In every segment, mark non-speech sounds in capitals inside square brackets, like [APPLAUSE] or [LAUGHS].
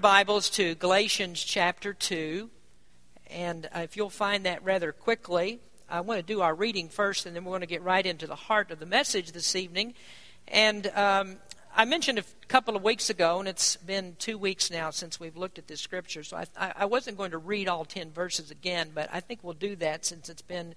Bibles to Galatians chapter 2. And uh, if you'll find that rather quickly, I want to do our reading first, and then we're going to get right into the heart of the message this evening. And um, I mentioned a couple of weeks ago, and it's been two weeks now since we've looked at this scripture, so I, I wasn't going to read all 10 verses again, but I think we'll do that since it's been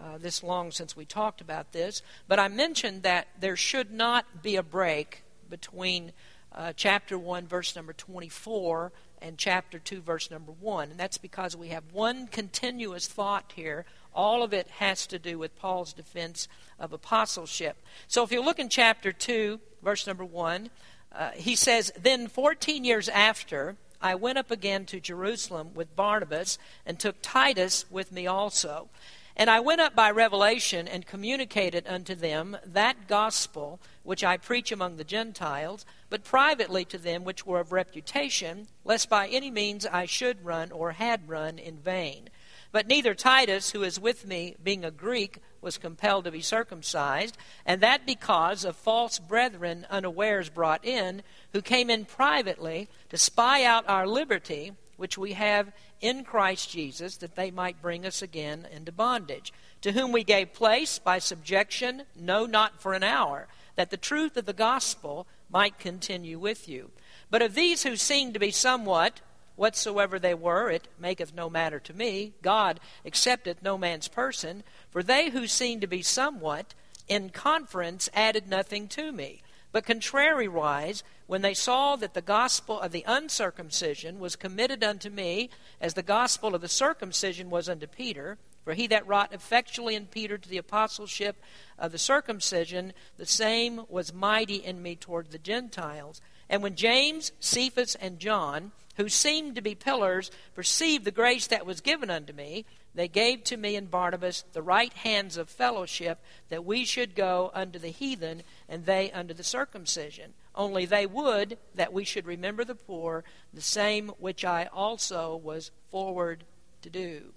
uh, this long since we talked about this. But I mentioned that there should not be a break between uh, chapter 1, verse number 24, and chapter 2, verse number 1. And that's because we have one continuous thought here. All of it has to do with Paul's defense of apostleship. So if you look in chapter 2, verse number 1, uh, he says, Then 14 years after, I went up again to Jerusalem with Barnabas and took Titus with me also. And I went up by revelation and communicated unto them that gospel which I preach among the Gentiles, but privately to them which were of reputation, lest by any means I should run or had run in vain. But neither Titus, who is with me, being a Greek, was compelled to be circumcised, and that because of false brethren unawares brought in, who came in privately to spy out our liberty which we have in Christ Jesus, that they might bring us again into bondage, to whom we gave place by subjection, no, not for an hour, that the truth of the gospel might continue with you. But of these who seemed to be somewhat, whatsoever they were, it maketh no matter to me. God accepteth no man's person. For they who seemed to be somewhat, in conference added nothing to me. But contrariwise, when they saw that the gospel of the uncircumcision was committed unto me, as the gospel of the circumcision was unto Peter, for he that wrought effectually in Peter to the apostleship of the circumcision, the same was mighty in me toward the Gentiles. And when James, Cephas, and John, who seemed to be pillars, perceived the grace that was given unto me, they gave to me and Barnabas the right hands of fellowship, that we should go unto the heathen, and they unto the circumcision. Only they would that we should remember the poor, the same which I also was forward to do.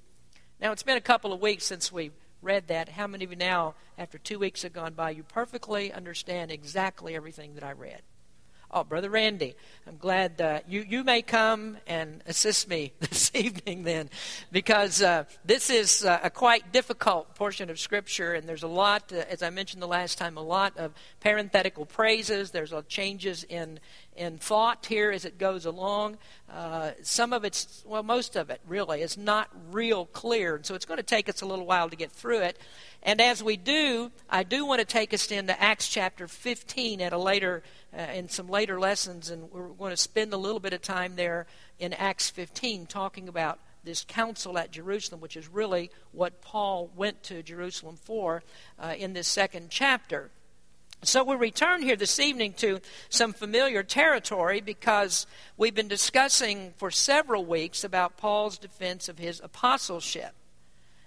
Now, it's been a couple of weeks since we read that. How many of you now, after two weeks have gone by, you perfectly understand exactly everything that I read? Oh, Brother Randy, I'm glad uh, you, you may come and assist me [LAUGHS] this evening then, because uh, this is uh, a quite difficult portion of Scripture, and there's a lot, uh, as I mentioned the last time, a lot of parenthetical praises. There's a changes in, in thought here as it goes along. Uh, some of it's, well, most of it really is not real clear, and so it's going to take us a little while to get through it. And as we do, I do want to take us into Acts chapter 15 at a later, uh, in some later lessons, and we're going to spend a little bit of time there in Acts 15 talking about this council at Jerusalem, which is really what Paul went to Jerusalem for uh, in this second chapter. So we return here this evening to some familiar territory because we've been discussing for several weeks about Paul's defense of his apostleship.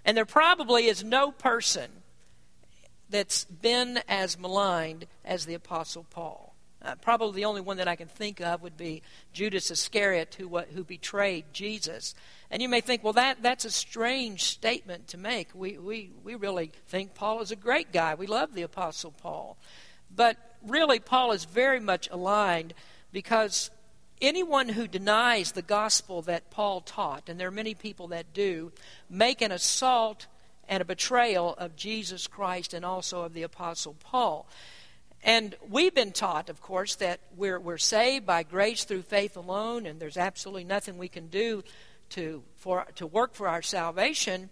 And there probably is no person that's been as maligned as the Apostle Paul. Uh, probably the only one that I can think of would be Judas Iscariot, who, who betrayed Jesus. And you may think, well, that, that's a strange statement to make. We, we, we really think Paul is a great guy. We love the Apostle Paul. But really, Paul is very much aligned because anyone who denies the gospel that Paul taught, and there are many people that do, make an assault and a betrayal of Jesus Christ and also of the Apostle Paul. And we've been taught, of course, that we're, we're saved by grace through faith alone, and there's absolutely nothing we can do to, for, to work for our salvation.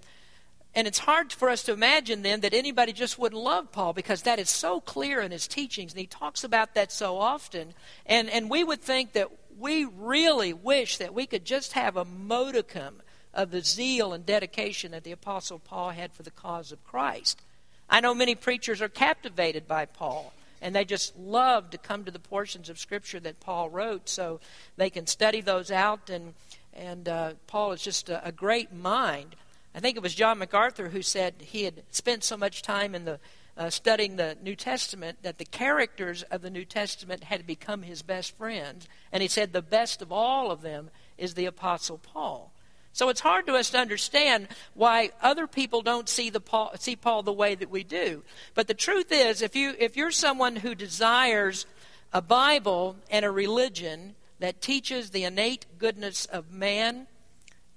And it's hard for us to imagine then that anybody just wouldn't love Paul because that is so clear in his teachings, and he talks about that so often. And, and we would think that we really wish that we could just have a modicum of the zeal and dedication that the Apostle Paul had for the cause of Christ. I know many preachers are captivated by Paul, and they just love to come to the portions of Scripture that Paul wrote so they can study those out. And, and uh, Paul is just a, a great mind. I think it was John MacArthur who said he had spent so much time in the uh, studying the New Testament that the characters of the New Testament had become his best friends. And he said the best of all of them is the Apostle Paul. So it's hard to us to understand why other people don't see, the Paul, see Paul the way that we do. But the truth is, if, you, if you're someone who desires a Bible and a religion that teaches the innate goodness of man,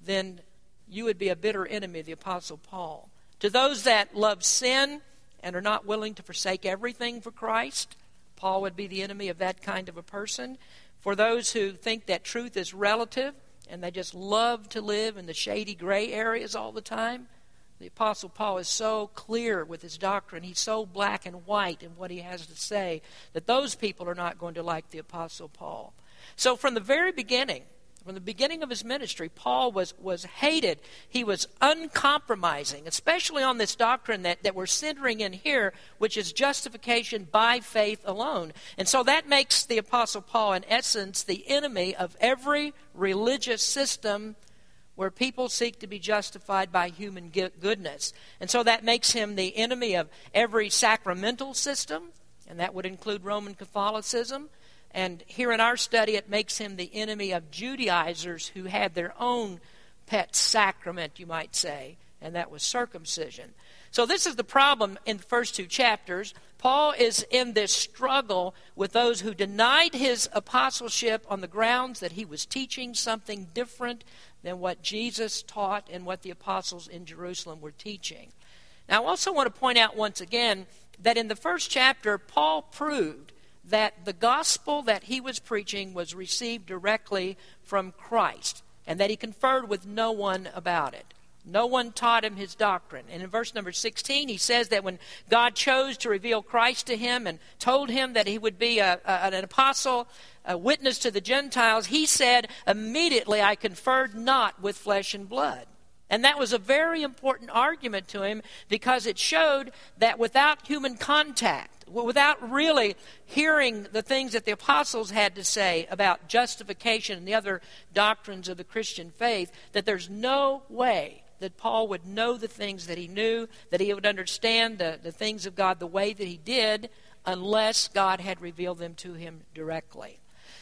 then you would be a bitter enemy of the Apostle Paul. To those that love sin and are not willing to forsake everything for Christ, Paul would be the enemy of that kind of a person. For those who think that truth is relative and they just love to live in the shady gray areas all the time, the Apostle Paul is so clear with his doctrine. He's so black and white in what he has to say that those people are not going to like the Apostle Paul. So, from the very beginning, from the beginning of his ministry, Paul was, was hated. He was uncompromising, especially on this doctrine that, that we're centering in here, which is justification by faith alone. And so that makes the Apostle Paul, in essence, the enemy of every religious system where people seek to be justified by human goodness. And so that makes him the enemy of every sacramental system, and that would include Roman Catholicism. And here in our study, it makes him the enemy of Judaizers who had their own pet sacrament, you might say, and that was circumcision. So, this is the problem in the first two chapters. Paul is in this struggle with those who denied his apostleship on the grounds that he was teaching something different than what Jesus taught and what the apostles in Jerusalem were teaching. Now, I also want to point out once again that in the first chapter, Paul proved that the gospel that he was preaching was received directly from Christ and that he conferred with no one about it. No one taught him his doctrine. And in verse number 16, he says that when God chose to reveal Christ to him and told him that he would be a, a, an apostle, a witness to the Gentiles, he said, Immediately I conferred not with flesh and blood. And that was a very important argument to him because it showed that without human contact, without really hearing the things that the apostles had to say about justification and the other doctrines of the Christian faith, that there's no way that Paul would know the things that he knew, that he would understand the, the things of God the way that he did, unless God had revealed them to him directly.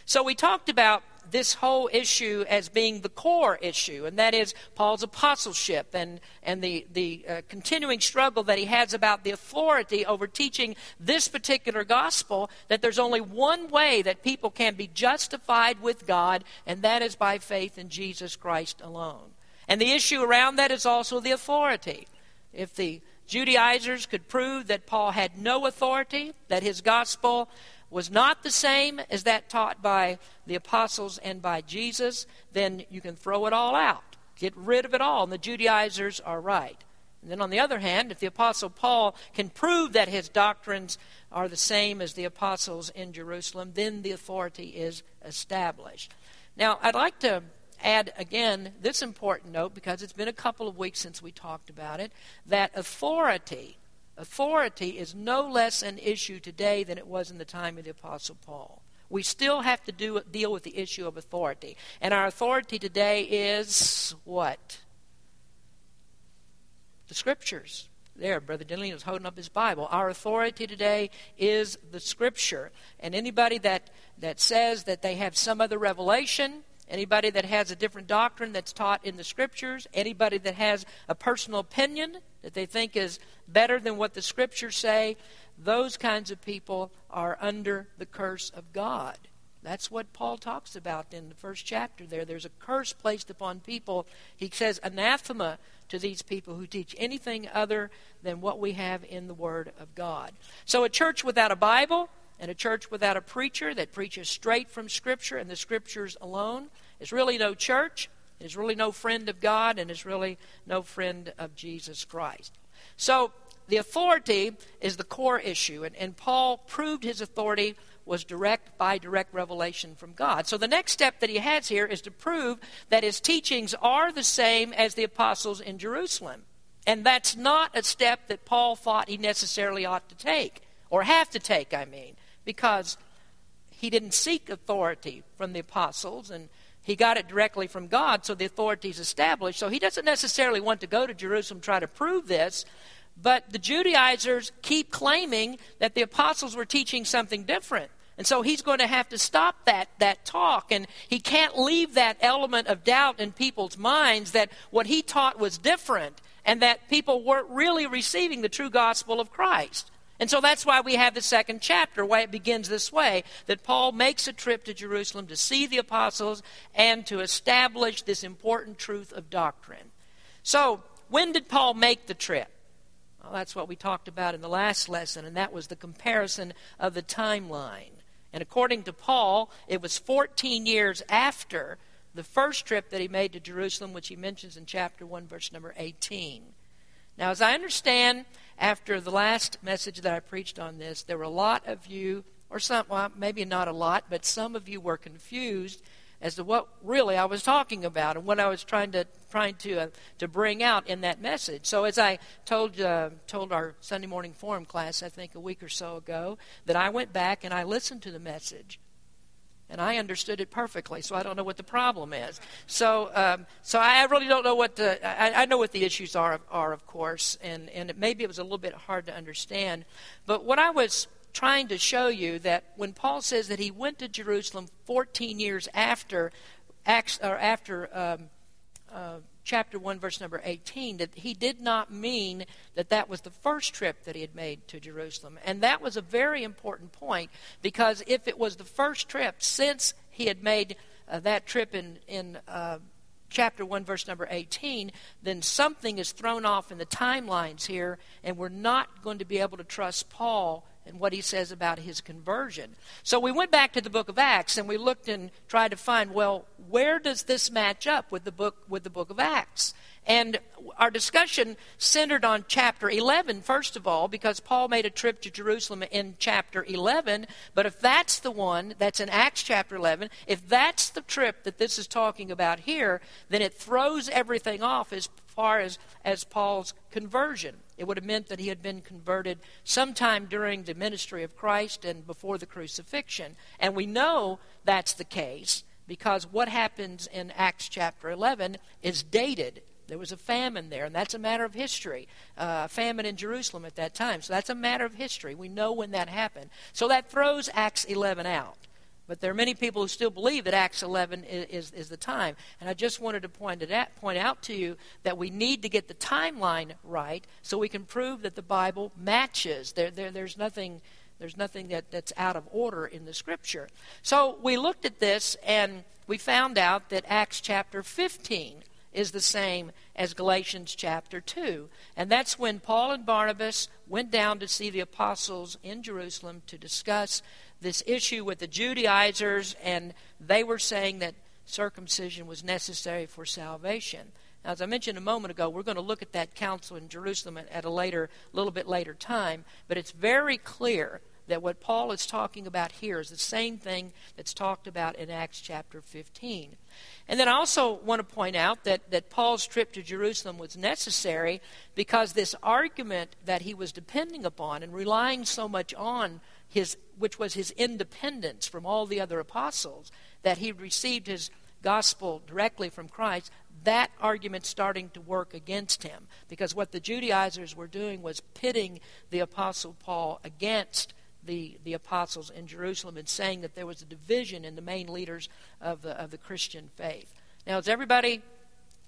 So we talked about this whole issue as being the core issue, and that is Paul's apostleship and, and the, the uh, continuing struggle that he has about the authority over teaching this particular gospel, that there's only one way that people can be justified with God, and that is by faith in Jesus Christ alone. And the issue around that is also the authority. If the Judaizers could prove that Paul had no authority, that his gospel was not the same as that taught by the apostles and by Jesus, then you can throw it all out. Get rid of it all. And the Judaizers are right. And then on the other hand, if the apostle Paul can prove that his doctrines are the same as the apostles in Jerusalem, then the authority is established. Now, I'd like to add again this important note because it's been a couple of weeks since we talked about it that authority Authority is no less an issue today than it was in the time of the Apostle Paul. We still have to do, deal with the issue of authority. And our authority today is what? The Scriptures. There, Brother Delino is holding up his Bible. Our authority today is the Scripture. And anybody that, that says that they have some other revelation, anybody that has a different doctrine that's taught in the Scriptures, anybody that has a personal opinion that they think is better than what the scriptures say, those kinds of people are under the curse of God. That's what Paul talks about in the first chapter there. There's a curse placed upon people. He says, anathema to these people who teach anything other than what we have in the Word of God. So, a church without a Bible and a church without a preacher that preaches straight from Scripture and the Scriptures alone is really no church is really no friend of God and is really no friend of Jesus Christ. So the authority is the core issue, and, and Paul proved his authority was direct by direct revelation from God. So the next step that he has here is to prove that his teachings are the same as the apostles in Jerusalem. And that's not a step that Paul thought he necessarily ought to take, or have to take, I mean, because he didn't seek authority from the apostles and he got it directly from God, so the authorities established. So he doesn't necessarily want to go to Jerusalem to try to prove this, but the Judaizers keep claiming that the apostles were teaching something different. And so he's going to have to stop that, that talk. And he can't leave that element of doubt in people's minds that what he taught was different and that people weren't really receiving the true gospel of Christ. And so that's why we have the second chapter, why it begins this way that Paul makes a trip to Jerusalem to see the apostles and to establish this important truth of doctrine. So, when did Paul make the trip? Well, that's what we talked about in the last lesson, and that was the comparison of the timeline. And according to Paul, it was 14 years after the first trip that he made to Jerusalem, which he mentions in chapter 1, verse number 18. Now, as I understand, after the last message that I preached on this, there were a lot of you, or some, well, maybe not a lot, but some of you were confused as to what really I was talking about and what I was trying to trying to uh, to bring out in that message. So as I told uh, told our Sunday morning forum class, I think a week or so ago, that I went back and I listened to the message and I understood it perfectly. So I don't know what the problem is. So, um, so I really don't know what the. I, I, know what the issues are, are of course, and and maybe it was a little bit hard to understand. But what I was trying to show you that when Paul says that he went to Jerusalem 14 years after Acts or after. Um, uh, chapter 1, verse number 18, that he did not mean that that was the first trip that he had made to Jerusalem. And that was a very important point because if it was the first trip since he had made uh, that trip in, in uh, chapter 1, verse number 18, then something is thrown off in the timelines here, and we're not going to be able to trust Paul and what he says about his conversion. So we went back to the book of Acts and we looked and tried to find, well, where does this match up with the book with the book of Acts? And our discussion centered on chapter 11, first of all, because Paul made a trip to Jerusalem in chapter 11. But if that's the one that's in Acts chapter 11, if that's the trip that this is talking about here, then it throws everything off as far as, as Paul's conversion. It would have meant that he had been converted sometime during the ministry of Christ and before the crucifixion. And we know that's the case because what happens in Acts chapter 11 is dated. There was a famine there, and that's a matter of history. Uh, famine in Jerusalem at that time. So that's a matter of history. We know when that happened. So that throws Acts 11 out. But there are many people who still believe that Acts 11 is, is, is the time. And I just wanted to point, it at, point out to you that we need to get the timeline right so we can prove that the Bible matches. There, there, there's nothing, there's nothing that, that's out of order in the Scripture. So we looked at this and we found out that Acts chapter 15 is the same as Galatians chapter 2. And that's when Paul and Barnabas went down to see the apostles in Jerusalem to discuss this issue with the Judaizers, and they were saying that circumcision was necessary for salvation. Now, as I mentioned a moment ago, we're going to look at that council in Jerusalem at a later, little bit later time, but it's very clear that what Paul is talking about here is the same thing that's talked about in Acts chapter 15. And then I also want to point out that, that Paul's trip to Jerusalem was necessary because this argument that he was depending upon and relying so much on his, which was his independence from all the other apostles, that he received his gospel directly from Christ, that argument starting to work against him. Because what the Judaizers were doing was pitting the apostle Paul against the, the apostles in Jerusalem and saying that there was a division in the main leaders of the, of the Christian faith. Now, is everybody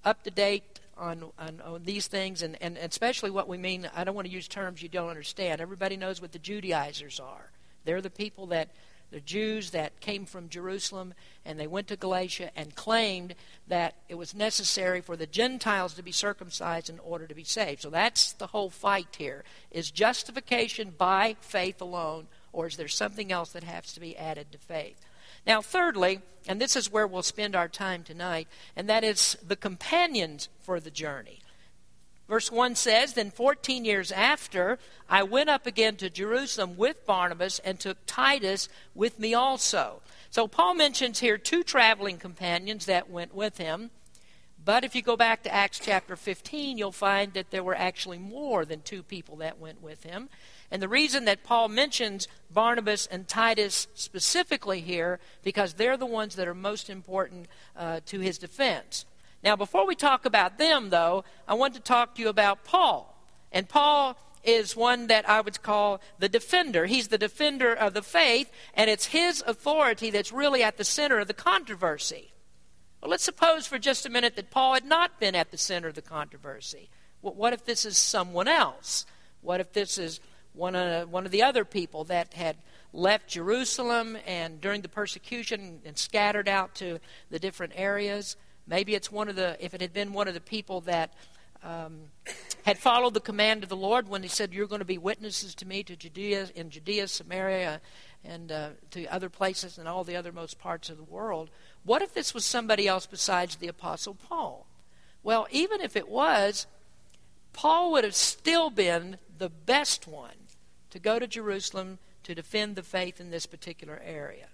up to date on, on, on, these things, and, and especially what we mean. I don't want to use terms you don't understand. Everybody knows what the Judaizers are. They're the people that, the Jews that came from Jerusalem, and they went to Galatia and claimed that it was necessary for the Gentiles to be circumcised in order to be saved. So that's the whole fight here. Is justification by faith alone, or is there something else that has to be added to faith? Now, thirdly, and this is where we'll spend our time tonight, and that is the companions for the journey. Verse 1 says, Then 14 years after, I went up again to Jerusalem with Barnabas and took Titus with me also. So Paul mentions here two traveling companions that went with him. But if you go back to Acts chapter 15, you'll find that there were actually more than two people that went with him. And the reason that Paul mentions Barnabas and Titus specifically here, because they're the ones that are most important uh, to his defense. Now, before we talk about them, though, I want to talk to you about Paul. And Paul is one that I would call the defender. He's the defender of the faith, and it's his authority that's really at the center of the controversy. Well, let's suppose for just a minute that Paul had not been at the center of the controversy. Well, what if this is someone else? What if this is one of, one of the other people that had left Jerusalem and during the persecution and scattered out to the different areas. Maybe it's one of the, if it had been one of the people that um, had followed the command of the Lord when He said, "You're going to be witnesses to me to Judea, in Judea, Samaria, and uh, to other places and all the othermost parts of the world." What if this was somebody else besides the Apostle Paul? Well, even if it was, Paul would have still been the best one to go to Jerusalem to defend the faith in this particular area.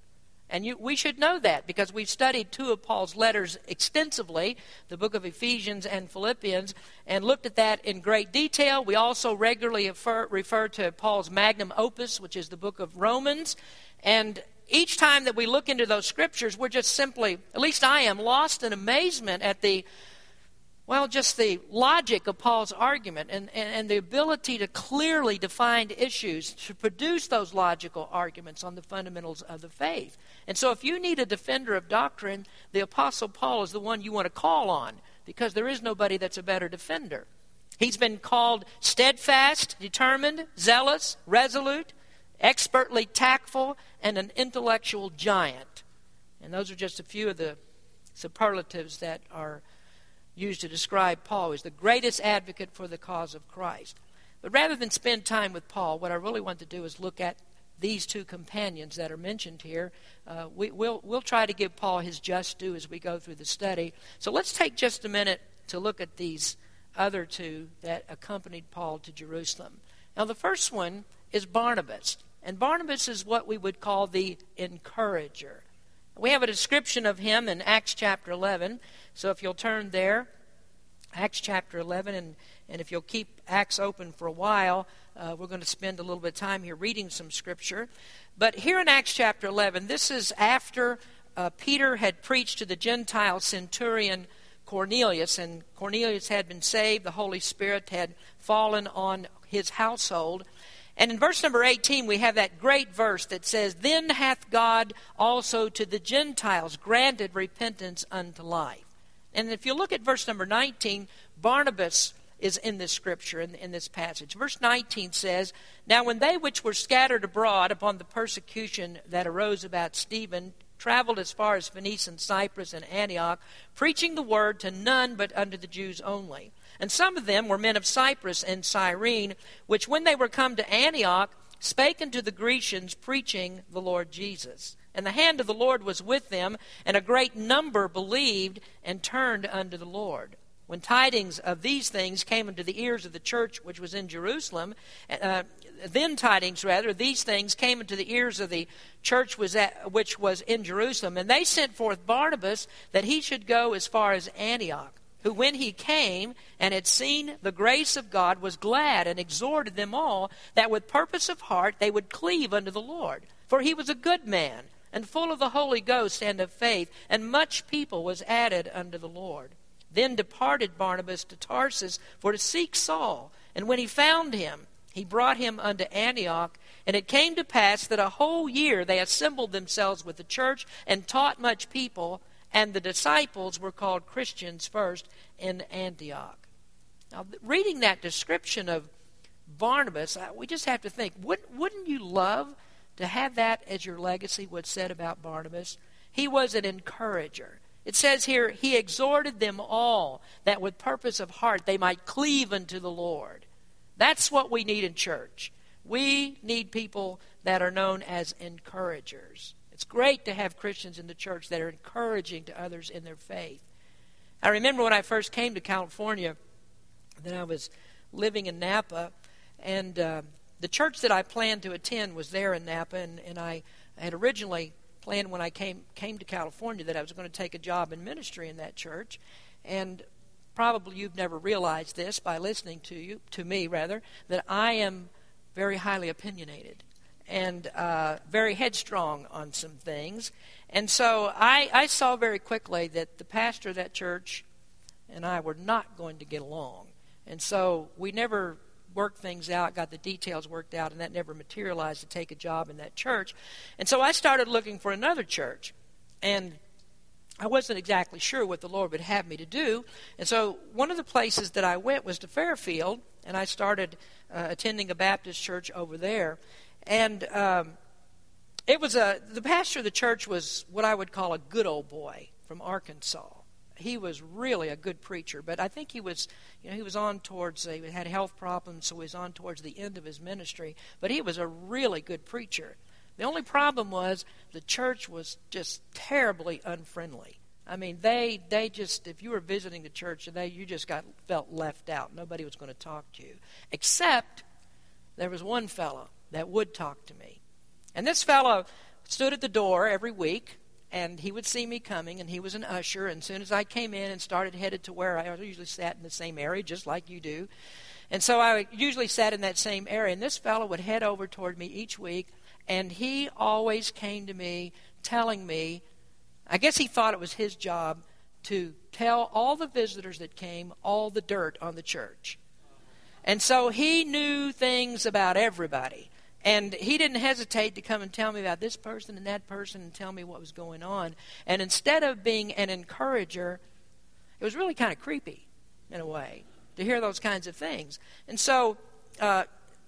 And you, we should know that because we've studied two of Paul's letters extensively, the book of Ephesians and Philippians, and looked at that in great detail. We also regularly refer, refer to Paul's magnum opus, which is the book of Romans. And each time that we look into those scriptures, we're just simply, at least I am, lost in amazement at the well, just the logic of Paul's argument and, and, and, the ability to clearly define issues to produce those logical arguments on the fundamentals of the faith. And so, if you need a defender of doctrine, the Apostle Paul is the one you want to call on because there is nobody that's a better defender. He's been called steadfast, determined, zealous, resolute, expertly tactful, and an intellectual giant. And those are just a few of the superlatives that are used to describe Paul as the greatest advocate for the cause of Christ. But rather than spend time with Paul, what I really want to do is look at these two companions that are mentioned here. Uh, we, will we'll try to give Paul his just due as we go through the study. So let's take just a minute to look at these other two that accompanied Paul to Jerusalem. Now, the first one is Barnabas. And Barnabas is what we would call the encourager. We have a description of him in Acts chapter 11. So if you'll turn there, Acts chapter 11, and, and if you'll keep Acts open for a while, uh, we're going to spend a little bit of time here reading some scripture. But here in Acts chapter 11, this is after uh, Peter had preached to the Gentile centurion Cornelius, and Cornelius had been saved. The Holy Spirit had fallen on his household. And in verse number 18, we have that great verse that says, Then hath God also to the Gentiles granted repentance unto life. And if you look at verse number 19, Barnabas is in this scripture, in, in this passage. Verse 19 says, Now when they which were scattered abroad upon the persecution that arose about Stephen traveled as far as Phoenicia and Cyprus and Antioch, preaching the word to none but unto the Jews only. And some of them were men of Cyprus and Cyrene, which when they were come to Antioch, spake unto the Grecians, preaching the Lord Jesus. And the hand of the Lord was with them, and a great number believed and turned unto the Lord. When tidings of these things came into the ears of the church which was in Jerusalem, uh, then tidings rather, these things came into the ears of the church was at, which was in Jerusalem, and they sent forth Barnabas that he should go as far as Antioch who, when he came and had seen the grace of God, was glad and exhorted them all that with purpose of heart they would cleave unto the Lord. For he was a good man, and full of the Holy Ghost and of faith, and much people was added unto the Lord. Then departed Barnabas to Tarsus for to seek Saul, and when he found him, he brought him unto Antioch. And it came to pass that a whole year they assembled themselves with the church and taught much people, and the disciples were called Christians first in Antioch. Now, reading that description of Barnabas, we just have to think wouldn't, wouldn't you love to have that as your legacy, what's said about Barnabas. He was an encourager. It says here, he exhorted them all that with purpose of heart they might cleave unto the Lord. That's what we need in church. We need people that are known as encouragers. It's great to have Christians in the church that are encouraging to others in their faith. I remember when I first came to California that I was living in Napa, and uh, the church that I planned to attend was there in Napa, and, and I had originally planned when I came came to California that I was going to take a job in ministry in that church, and probably you've never realized this by listening to you to me rather that I am very highly opinionated and uh, very headstrong on some things, and so I, I saw very quickly that the pastor of that church and I were not going to get along, and so we never worked things out, got the details worked out, and that never materialized to take a job in that church. And so I started looking for another church. And I wasn't exactly sure what the Lord would have me to do. And so one of the places that I went was to Fairfield, and I started uh, attending a Baptist church over there. And um, it was a, the pastor of the church was what I would call a good old boy from Arkansas. He was really a good preacher, but I think he was, you know, he was on towards, he had health problems, so he was on towards the end of his ministry. But he was a really good preacher. The only problem was the church was just terribly unfriendly. I mean, they they just if you were visiting the church, and they you just got felt left out. Nobody was going to talk to you, except there was one fellow that would talk to me, and this fellow stood at the door every week, and he would see me coming, and he was an usher. And as soon as I came in and started headed to where I usually sat in the same area, just like you do, and so I usually sat in that same area. And this fellow would head over toward me each week and he always came to me telling me, I guess he thought it was his job to tell all the visitors that came all the dirt on the church. And so he knew things about everybody. And he didn't hesitate to come and tell me about this person and that person and tell me what was going on. And instead of being an encourager, it was really kind of creepy in a way to hear those kinds of things. And so uh,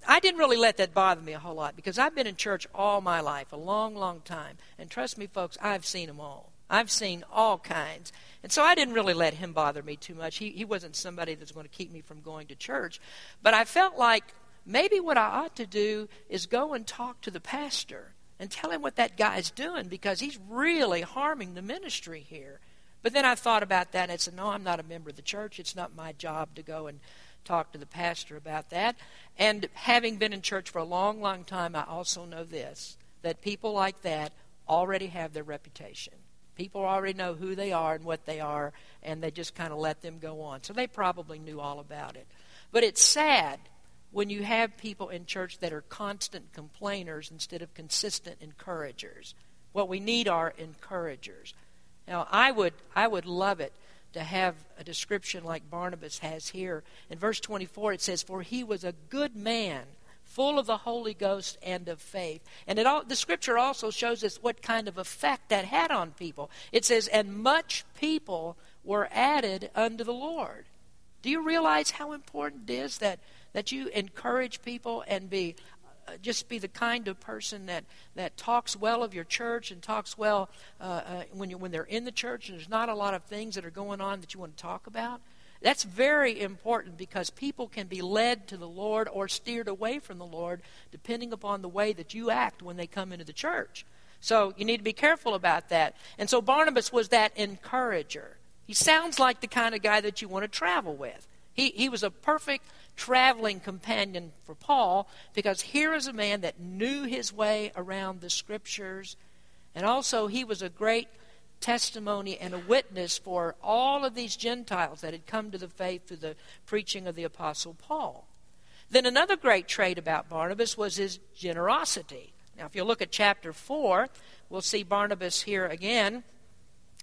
I didn't really let that bother me a whole lot because I've been in church all my life, a long, long time. And trust me, folks, I've seen them all. I've seen all kinds. And so I didn't really let him bother me too much. He, he wasn't somebody that's going to keep me from going to church. But I felt like maybe what I ought to do is go and talk to the pastor and tell him what that guy's doing because he's really harming the ministry here. But then I thought about that and I said, no, I'm not a member of the church. It's not my job to go and talk to the pastor about that. And having been in church for a long, long time, I also know this that people like that already have their reputation. People already know who they are and what they are, and they just kind of let them go on. So they probably knew all about it. But it's sad when you have people in church that are constant complainers instead of consistent encouragers. What we need are encouragers. Now, I would, I would love it to have a description like Barnabas has here. In verse 24, it says, For he was a good man, full of the Holy Ghost and of faith. And it all, the scripture also shows us what kind of effect that had on people. It says, And much people were added unto the Lord. Do you realize how important it is that, that you encourage people and be uh, just be the kind of person that, that talks well of your church and talks well uh, uh, when, you, when they're in the church and there's not a lot of things that are going on that you want to talk about. That's very important because people can be led to the Lord or steered away from the Lord depending upon the way that you act when they come into the church. So you need to be careful about that. And so Barnabas was that encourager. He sounds like the kind of guy that you want to travel with. He, he was a perfect traveling companion for Paul because here is a man that knew his way around the scriptures, and also he was a great testimony and a witness for all of these Gentiles that had come to the faith through the preaching of the Apostle Paul. Then another great trait about Barnabas was his generosity. Now, if you look at chapter 4, we'll see Barnabas here again.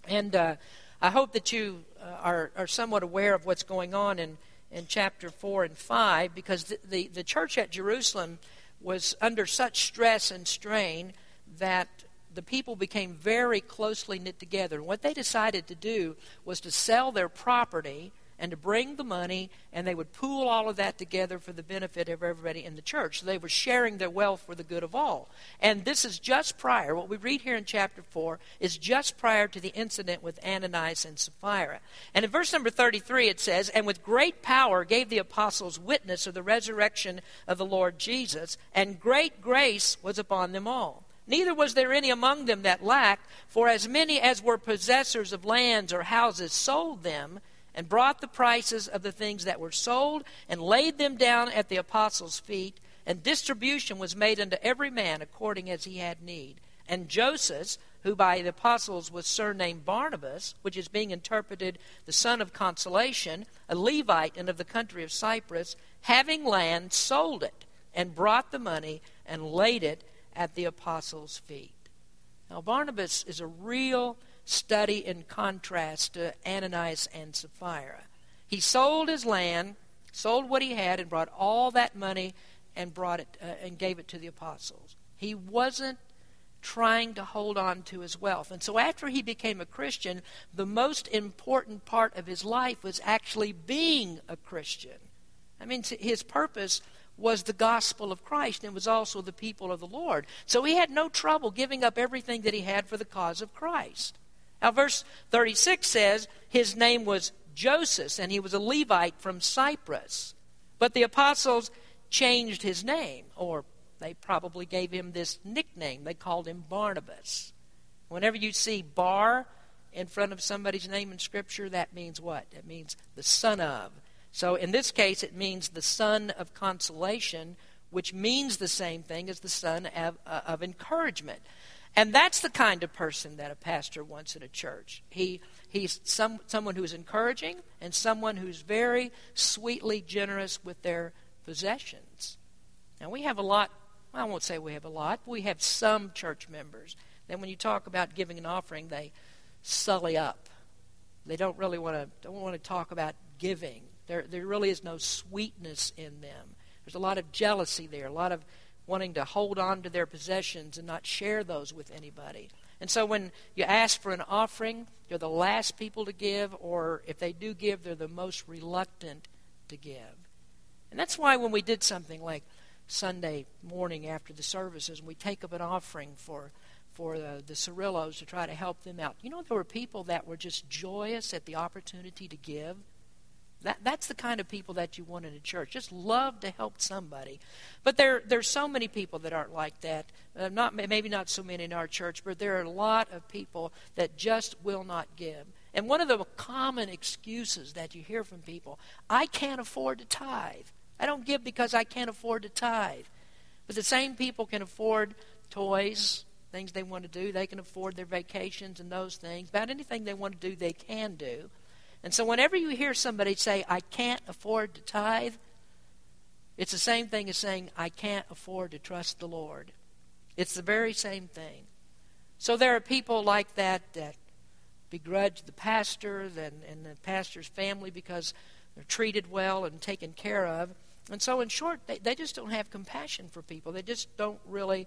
And uh, I hope that you uh, are, are somewhat aware of what's going on in in chapter 4 and 5 because the, the, the church at Jerusalem was under such stress and strain that the people became very closely knit together. And what they decided to do was to sell their property and to bring the money, and they would pool all of that together for the benefit of everybody in the church. So they were sharing their wealth for the good of all. And this is just prior, what we read here in chapter 4 is just prior to the incident with Ananias and Sapphira. And in verse number 33 it says, And with great power gave the apostles witness of the resurrection of the Lord Jesus, and great grace was upon them all. Neither was there any among them that lacked, for as many as were possessors of lands or houses sold them and brought the prices of the things that were sold and laid them down at the apostles' feet, and distribution was made unto every man according as he had need. And Joseph, who by the apostles was surnamed Barnabas, which is being interpreted the son of consolation, a Levite and of the country of Cyprus, having land, sold it, and brought the money and laid it at the apostles' feet. Now, Barnabas is a real study in contrast to Ananias and Sapphira. He sold his land, sold what he had, and brought all that money and brought it uh, and gave it to the apostles. He wasn't trying to hold on to his wealth. And so after he became a Christian, the most important part of his life was actually being a Christian. I mean, his purpose was the gospel of Christ and was also the people of the Lord. So he had no trouble giving up everything that he had for the cause of Christ. Now, verse 36 says his name was Joseph, and he was a Levite from Cyprus. But the apostles changed his name, or they probably gave him this nickname. They called him Barnabas. Whenever you see Bar in front of somebody's name in Scripture, that means what? It means the son of. So in this case, it means the son of consolation, which means the same thing as the son of, uh, of encouragement. And that's the kind of person that a pastor wants in a church. He, he's some, someone who's encouraging and someone who's very sweetly generous with their possessions. Now, we have a lot, I won't say we have a lot, we have some church members. Then when you talk about giving an offering, they sully up. They don't really want to, don't want to talk about giving. There, there really is no sweetness in them. There's a lot of jealousy there, a lot of wanting to hold on to their possessions and not share those with anybody. And so when you ask for an offering, you're the last people to give, or if they do give, they're the most reluctant to give. And that's why when we did something like Sunday morning after the services, and we take up an offering for for the, the Cirillos to try to help them out. You know, there were people that were just joyous at the opportunity to give. That, that's the kind of people that you want in a church. Just love to help somebody. But there there's so many people that aren't like that. Uh, not maybe not so many in our church, but there are a lot of people that just will not give. And one of the common excuses that you hear from people, I can't afford to tithe. I don't give because I can't afford to tithe. But the same people can afford toys, things they want to do. They can afford their vacations and those things. About anything they want to do, they can do. And so whenever you hear somebody say, I can't afford to tithe, it's the same thing as saying, I can't afford to trust the Lord. It's the very same thing. So there are people like that that begrudge the pastor and, and the pastor's family because they're treated well and taken care of. And so, in short, they, they just don't have compassion for people. They just don't really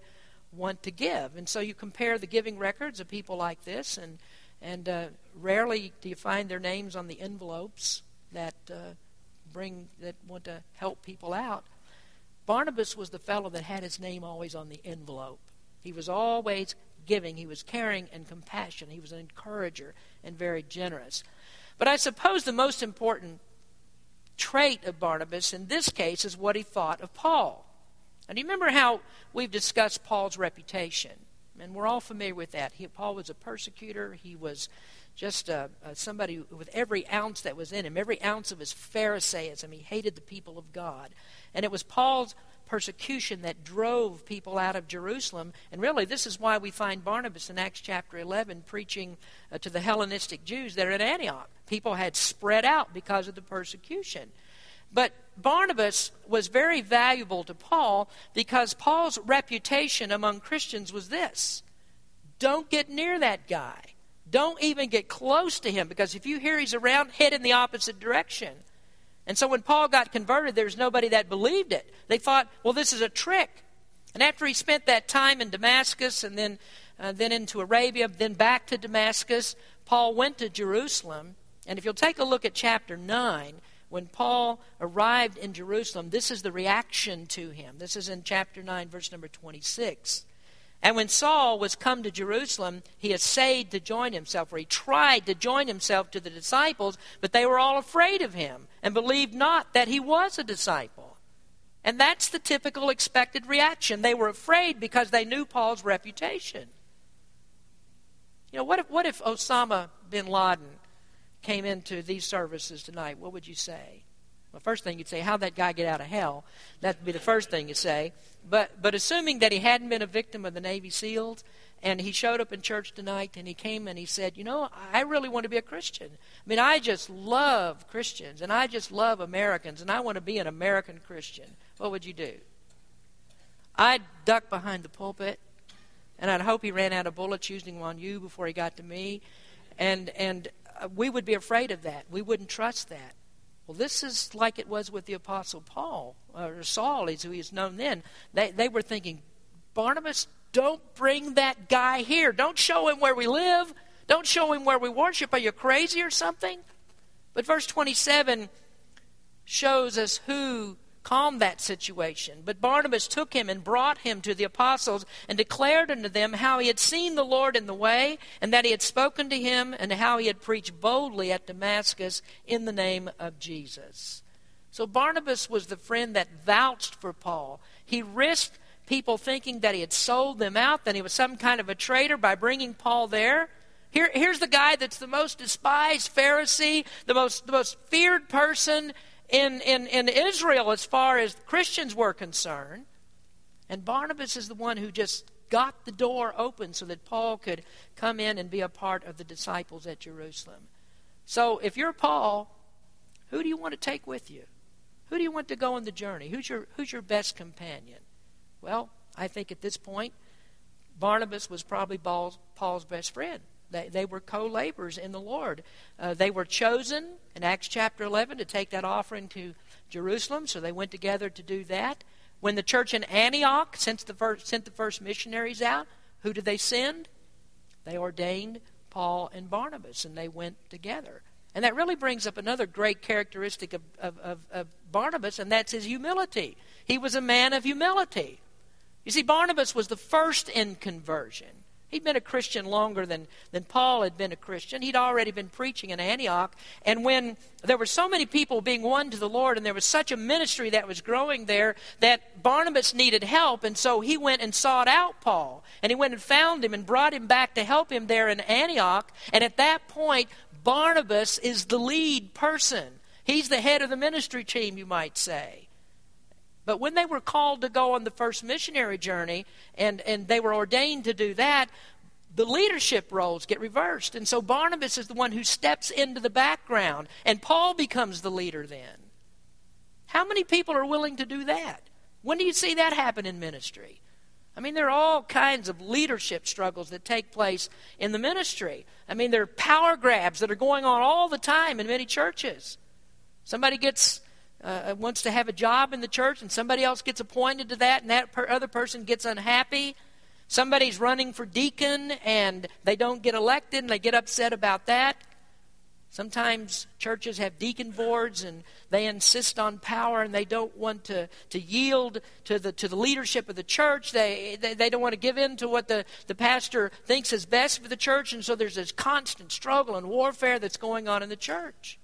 want to give. And so you compare the giving records of people like this, and and uh, rarely do you find their names on the envelopes that uh, bring that want to help people out. Barnabas was the fellow that had his name always on the envelope. He was always giving. He was caring and compassion. He was an encourager and very generous. But I suppose the most important trait of Barnabas in this case is what he thought of Paul. And you remember how we've discussed Paul's reputation? And we're all familiar with that. He, Paul was a persecutor. He was just uh, uh, somebody with every ounce that was in him, every ounce of his Pharisaism. He hated the people of God. And it was Paul's persecution that drove people out of Jerusalem. And really, this is why we find Barnabas in Acts chapter 11 preaching uh, to the Hellenistic Jews there at Antioch. People had spread out because of the persecution. But Barnabas was very valuable to Paul because Paul's reputation among Christians was this don't get near that guy. Don't even get close to him because if you hear he's around, head in the opposite direction. And so when Paul got converted, there was nobody that believed it. They thought, well, this is a trick. And after he spent that time in Damascus and then, uh, then into Arabia, then back to Damascus, Paul went to Jerusalem. And if you'll take a look at chapter 9, when Paul arrived in Jerusalem, this is the reaction to him. This is in chapter 9, verse number 26. And when Saul was come to Jerusalem, he essayed to join himself, or he tried to join himself to the disciples, but they were all afraid of him and believed not that he was a disciple. And that's the typical expected reaction. They were afraid because they knew Paul's reputation. You know, what if, what if Osama bin Laden came into these services tonight, what would you say? Well, first thing you'd say, how'd that guy get out of hell? That'd be the first thing you say. But, but assuming that he hadn't been a victim of the Navy SEALs, and he showed up in church tonight and he came and he said, You know, I really want to be a Christian. I mean, I just love Christians and I just love Americans and I want to be an American Christian. What would you do? I'd duck behind the pulpit and I'd hope he ran out of bullets using one on you before he got to me. And, and Uh, we would be afraid of that. We wouldn't trust that. Well, this is like it was with the Apostle Paul, uh, or Saul, as he is known then. They, they were thinking, Barnabas, don't bring that guy here. Don't show him where we live. Don't show him where we worship. Are you crazy or something? But verse 27 shows us who calmed that situation. But Barnabas took him and brought him to the apostles and declared unto them how he had seen the Lord in the way, and that he had spoken to him, and how he had preached boldly at Damascus in the name of Jesus. So Barnabas was the friend that vouched for Paul. He risked people thinking that he had sold them out, that he was some kind of a traitor by bringing Paul there. Here, here's the guy that's the most despised Pharisee, the most, the most feared person in, in, in Israel as far as Christians were concerned. And Barnabas is the one who just got the door open so that Paul could come in and be a part of the disciples at Jerusalem. So if you're Paul, who do you want to take with you? Who do you want to go on the journey? Who's your, who's your best companion? Well, I think at this point, Barnabas was probably Paul's, Paul's best friend. They, they were co laborers in the Lord. Uh, they were chosen in Acts chapter 11 to take that offering to Jerusalem, so they went together to do that. When the church in Antioch sent the first, sent the first missionaries out, who did they send? They ordained Paul and Barnabas, and they went together. And that really brings up another great characteristic of, of, of, of Barnabas, and that's his humility. He was a man of humility. You see, Barnabas was the first in conversion. He'd been a Christian longer than, than Paul had been a Christian. He'd already been preaching in Antioch. And when there were so many people being won to the Lord, and there was such a ministry that was growing there, that Barnabas needed help. And so he went and sought out Paul. And he went and found him and brought him back to help him there in Antioch. And at that point, Barnabas is the lead person. He's the head of the ministry team, you might say. But when they were called to go on the first missionary journey and, and they were ordained to do that, the leadership roles get reversed. And so Barnabas is the one who steps into the background, and Paul becomes the leader then. How many people are willing to do that? When do you see that happen in ministry? I mean, there are all kinds of leadership struggles that take place in the ministry. I mean, there are power grabs that are going on all the time in many churches. Somebody gets uh, wants to have a job in the church and somebody else gets appointed to that and that per- other person gets unhappy. Somebody's running for deacon and they don't get elected and they get upset about that. Sometimes churches have deacon boards and they insist on power and they don't want to, to yield to the, to the leadership of the church. They, they, they don't want to give in to what the, the pastor thinks is best for the church. And so there's this constant struggle and warfare that's going on in the church.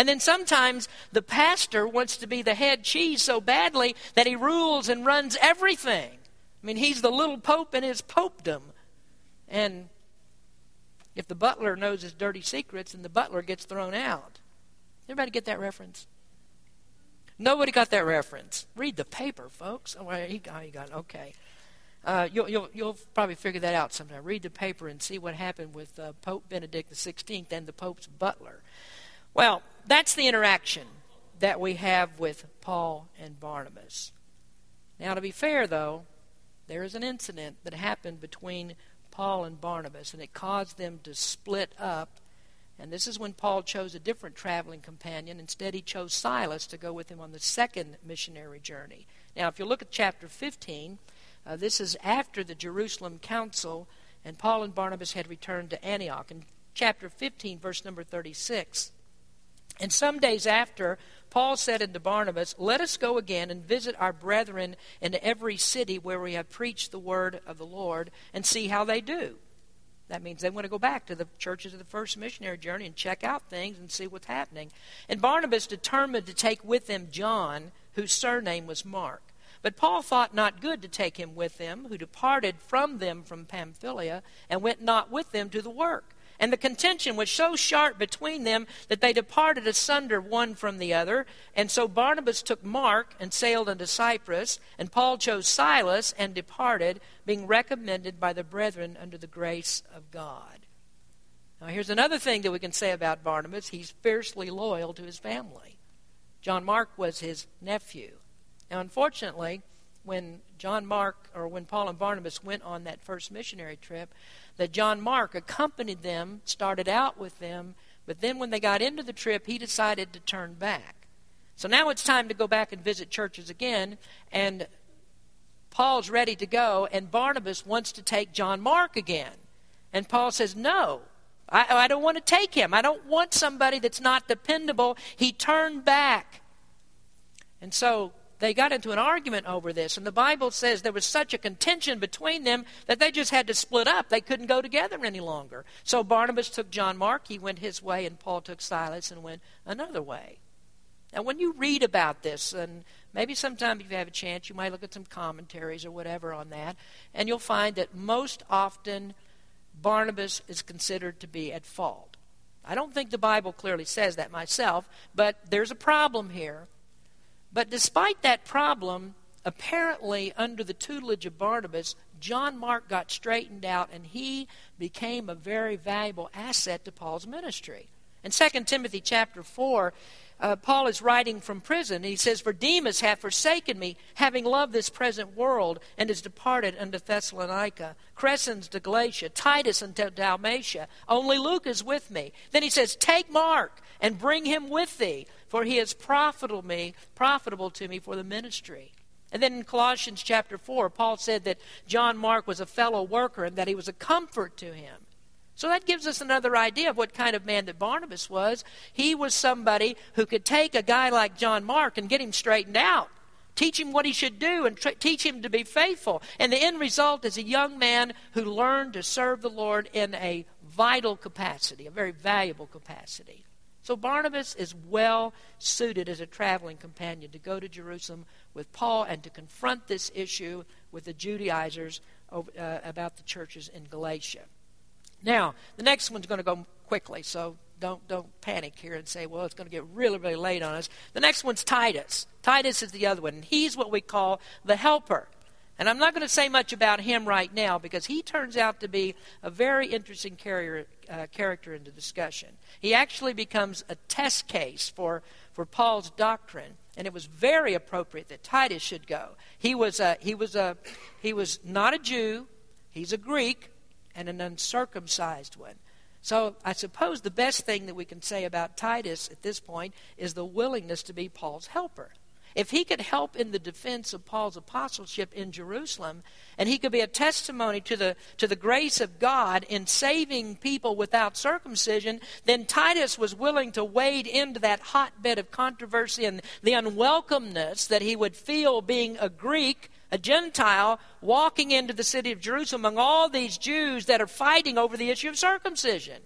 And then sometimes the pastor wants to be the head cheese so badly that he rules and runs everything. I mean, he's the little pope in his popedom. And if the butler knows his dirty secrets, then the butler gets thrown out. Everybody get that reference? Nobody got that reference. Read the paper, folks. Oh, you got, you got. Okay. Uh, you'll, you'll, you'll probably figure that out sometime. Read the paper and see what happened with uh, Pope Benedict XVI and the Pope's butler. Well, that's the interaction that we have with Paul and Barnabas. Now, to be fair, though, there is an incident that happened between Paul and Barnabas, and it caused them to split up. And this is when Paul chose a different traveling companion. Instead, he chose Silas to go with him on the second missionary journey. Now, if you look at chapter 15, uh, this is after the Jerusalem Council, and Paul and Barnabas had returned to Antioch. In chapter 15, verse number 36, and some days after, Paul said unto Barnabas, Let us go again and visit our brethren in every city where we have preached the word of the Lord and see how they do. That means they want to go back to the churches of the first missionary journey and check out things and see what's happening. And Barnabas determined to take with them John, whose surname was Mark. But Paul thought not good to take him with them, who departed from them from Pamphylia, and went not with them to the work. And the contention was so sharp between them that they departed asunder one from the other. And so Barnabas took Mark and sailed unto Cyprus, and Paul chose Silas and departed, being recommended by the brethren under the grace of God. Now, here's another thing that we can say about Barnabas he's fiercely loyal to his family. John Mark was his nephew. Now, unfortunately, when John Mark, or when Paul and Barnabas went on that first missionary trip, that John Mark accompanied them, started out with them, but then when they got into the trip, he decided to turn back. So now it's time to go back and visit churches again, and Paul's ready to go, and Barnabas wants to take John Mark again. And Paul says, No, I, I don't want to take him. I don't want somebody that's not dependable. He turned back. And so they got into an argument over this, and the Bible says there was such a contention between them that they just had to split up. They couldn't go together any longer. So Barnabas took John Mark, he went his way, and Paul took Silas and went another way. Now, when you read about this, and maybe sometime if you have a chance, you might look at some commentaries or whatever on that, and you'll find that most often Barnabas is considered to be at fault. I don't think the Bible clearly says that myself, but there's a problem here. But despite that problem, apparently under the tutelage of Barnabas, John Mark got straightened out and he became a very valuable asset to Paul's ministry. In 2 Timothy chapter 4, uh, Paul is writing from prison. He says, For Demas hath forsaken me, having loved this present world, and is departed unto Thessalonica. Crescens to Galatia, Titus unto Dalmatia. Only Luke is with me. Then he says, Take Mark and bring him with thee, for he is profitable me, profitable to me for the ministry. And then in Colossians chapter 4, Paul said that John Mark was a fellow worker and that he was a comfort to him. So that gives us another idea of what kind of man that Barnabas was. He was somebody who could take a guy like John Mark and get him straightened out, teach him what he should do, and tra- teach him to be faithful. And the end result is a young man who learned to serve the Lord in a vital capacity, a very valuable capacity. So Barnabas is well suited as a traveling companion to go to Jerusalem with Paul and to confront this issue with the Judaizers uh, about the churches in Galatia. Now, the next one's going to go quickly, so don't don't panic here and say, well, it's going to get really, really late on us. The next one's Titus. Titus is the other one, and he's what we call the helper. And I'm not going to say much about him right now because he turns out to be a very interesting carrier, uh, character in the discussion. He actually becomes a test case for, for Paul's doctrine, and it was very appropriate that Titus should go. He was, a, he, was a, he was not a Jew, he's a Greek, and an uncircumcised one. So I suppose the best thing that we can say about Titus at this point is the willingness to be Paul's helper. If he could help in the defense of Paul's apostleship in Jerusalem, and he could be a testimony to the, to the grace of God in saving people without circumcision, then Titus was willing to wade into that hotbed of controversy and the unwelcomeness that he would feel being a Greek a Gentile walking into the city of Jerusalem among all these Jews that are fighting over the issue of circumcision.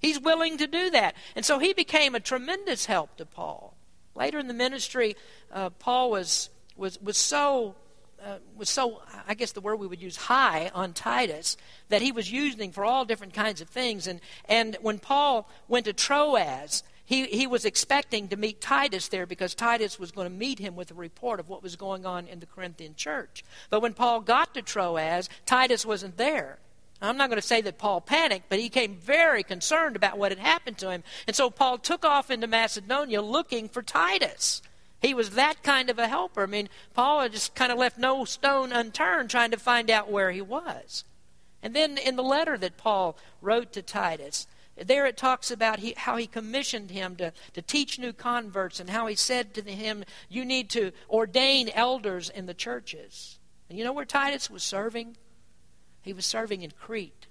He's willing to do that. And so he became a tremendous help to Paul. Later in the ministry, uh, Paul was, was, was so. Uh, was so, I guess the word we would use, high on Titus, that he was using for all different kinds of things. And, and when Paul went to Troas, he, he was expecting to meet Titus there because Titus was going to meet him with a report of what was going on in the Corinthian church. But when Paul got to Troas, Titus wasn't there. I'm not going to say that Paul panicked, but he came very concerned about what had happened to him. And so Paul took off into Macedonia looking for Titus. He was that kind of a helper. I mean, Paul just kind of left no stone unturned trying to find out where he was. And then in the letter that Paul wrote to Titus, there it talks about he, how he commissioned him to, to teach new converts and how he said to him, You need to ordain elders in the churches. And you know where Titus was serving? He was serving in Crete.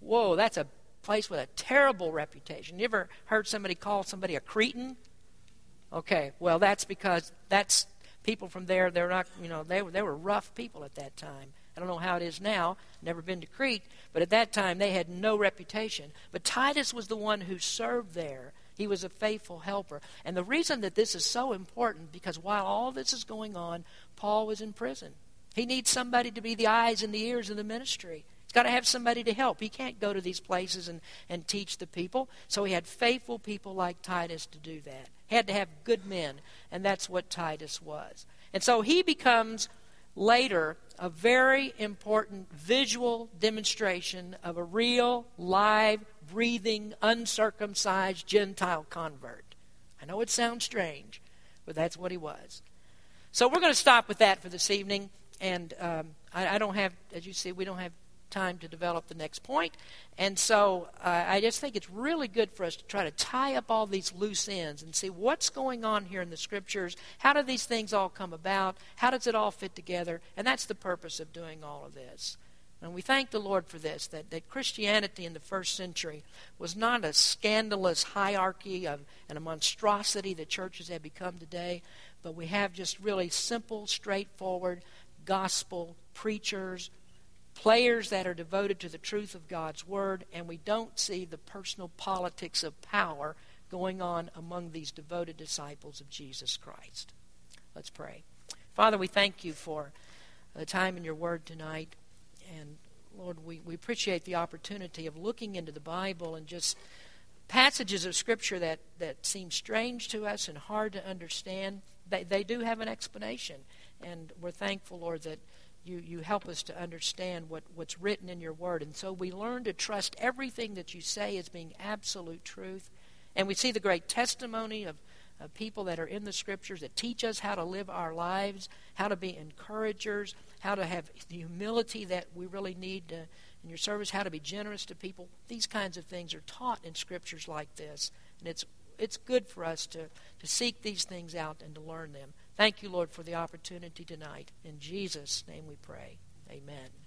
Whoa, that's a place with a terrible reputation. You ever heard somebody call somebody a Cretan? Okay, well, that's because that's people from there. They're not, you know, they were, they were rough people at that time. I don't know how it is now. Never been to Crete. But at that time, they had no reputation. But Titus was the one who served there. He was a faithful helper. And the reason that this is so important, because while all this is going on, Paul was in prison. He needs somebody to be the eyes and the ears of the ministry. He's got to have somebody to help. He can't go to these places and, and teach the people. So he had faithful people like Titus to do that. He had to have good men, and that's what Titus was. And so he becomes later a very important visual demonstration of a real, live, breathing, uncircumcised Gentile convert. I know it sounds strange, but that's what he was. So we're going to stop with that for this evening. And um, I, I, don't have, as you see, we don't have time to develop the next point. And so uh, I just think it's really good for us to try to tie up all these loose ends and see what's going on here in the scriptures. How do these things all come about? How does it all fit together? And that's the purpose of doing all of this. And we thank the Lord for this, that, that Christianity in the first century was not a scandalous hierarchy of, and a monstrosity that churches have become today, but we have just really simple, straightforward gospel preachers, players that are devoted to the truth of God's Word, and we don't see the personal politics of power going on among these devoted disciples of Jesus Christ. Let's pray. Father, we thank you for the time in your Word tonight. And Lord, we, we appreciate the opportunity of looking into the Bible and just passages of Scripture that, that seem strange to us and hard to understand. They, they do have an explanation. And we're thankful, Lord, that you, you help us to understand what, what's written in your word. And so we learn to trust everything that you say as being absolute truth. And we see the great testimony of, of people that are in the scriptures that teach us how to live our lives, how to be encouragers, how to have the humility that we really need to, in your service, how to be generous to people. These kinds of things are taught in scriptures like this. And it's, it's good for us to, to seek these things out and to learn them. Thank you, Lord, for the opportunity tonight. In Jesus' name we pray. Amen.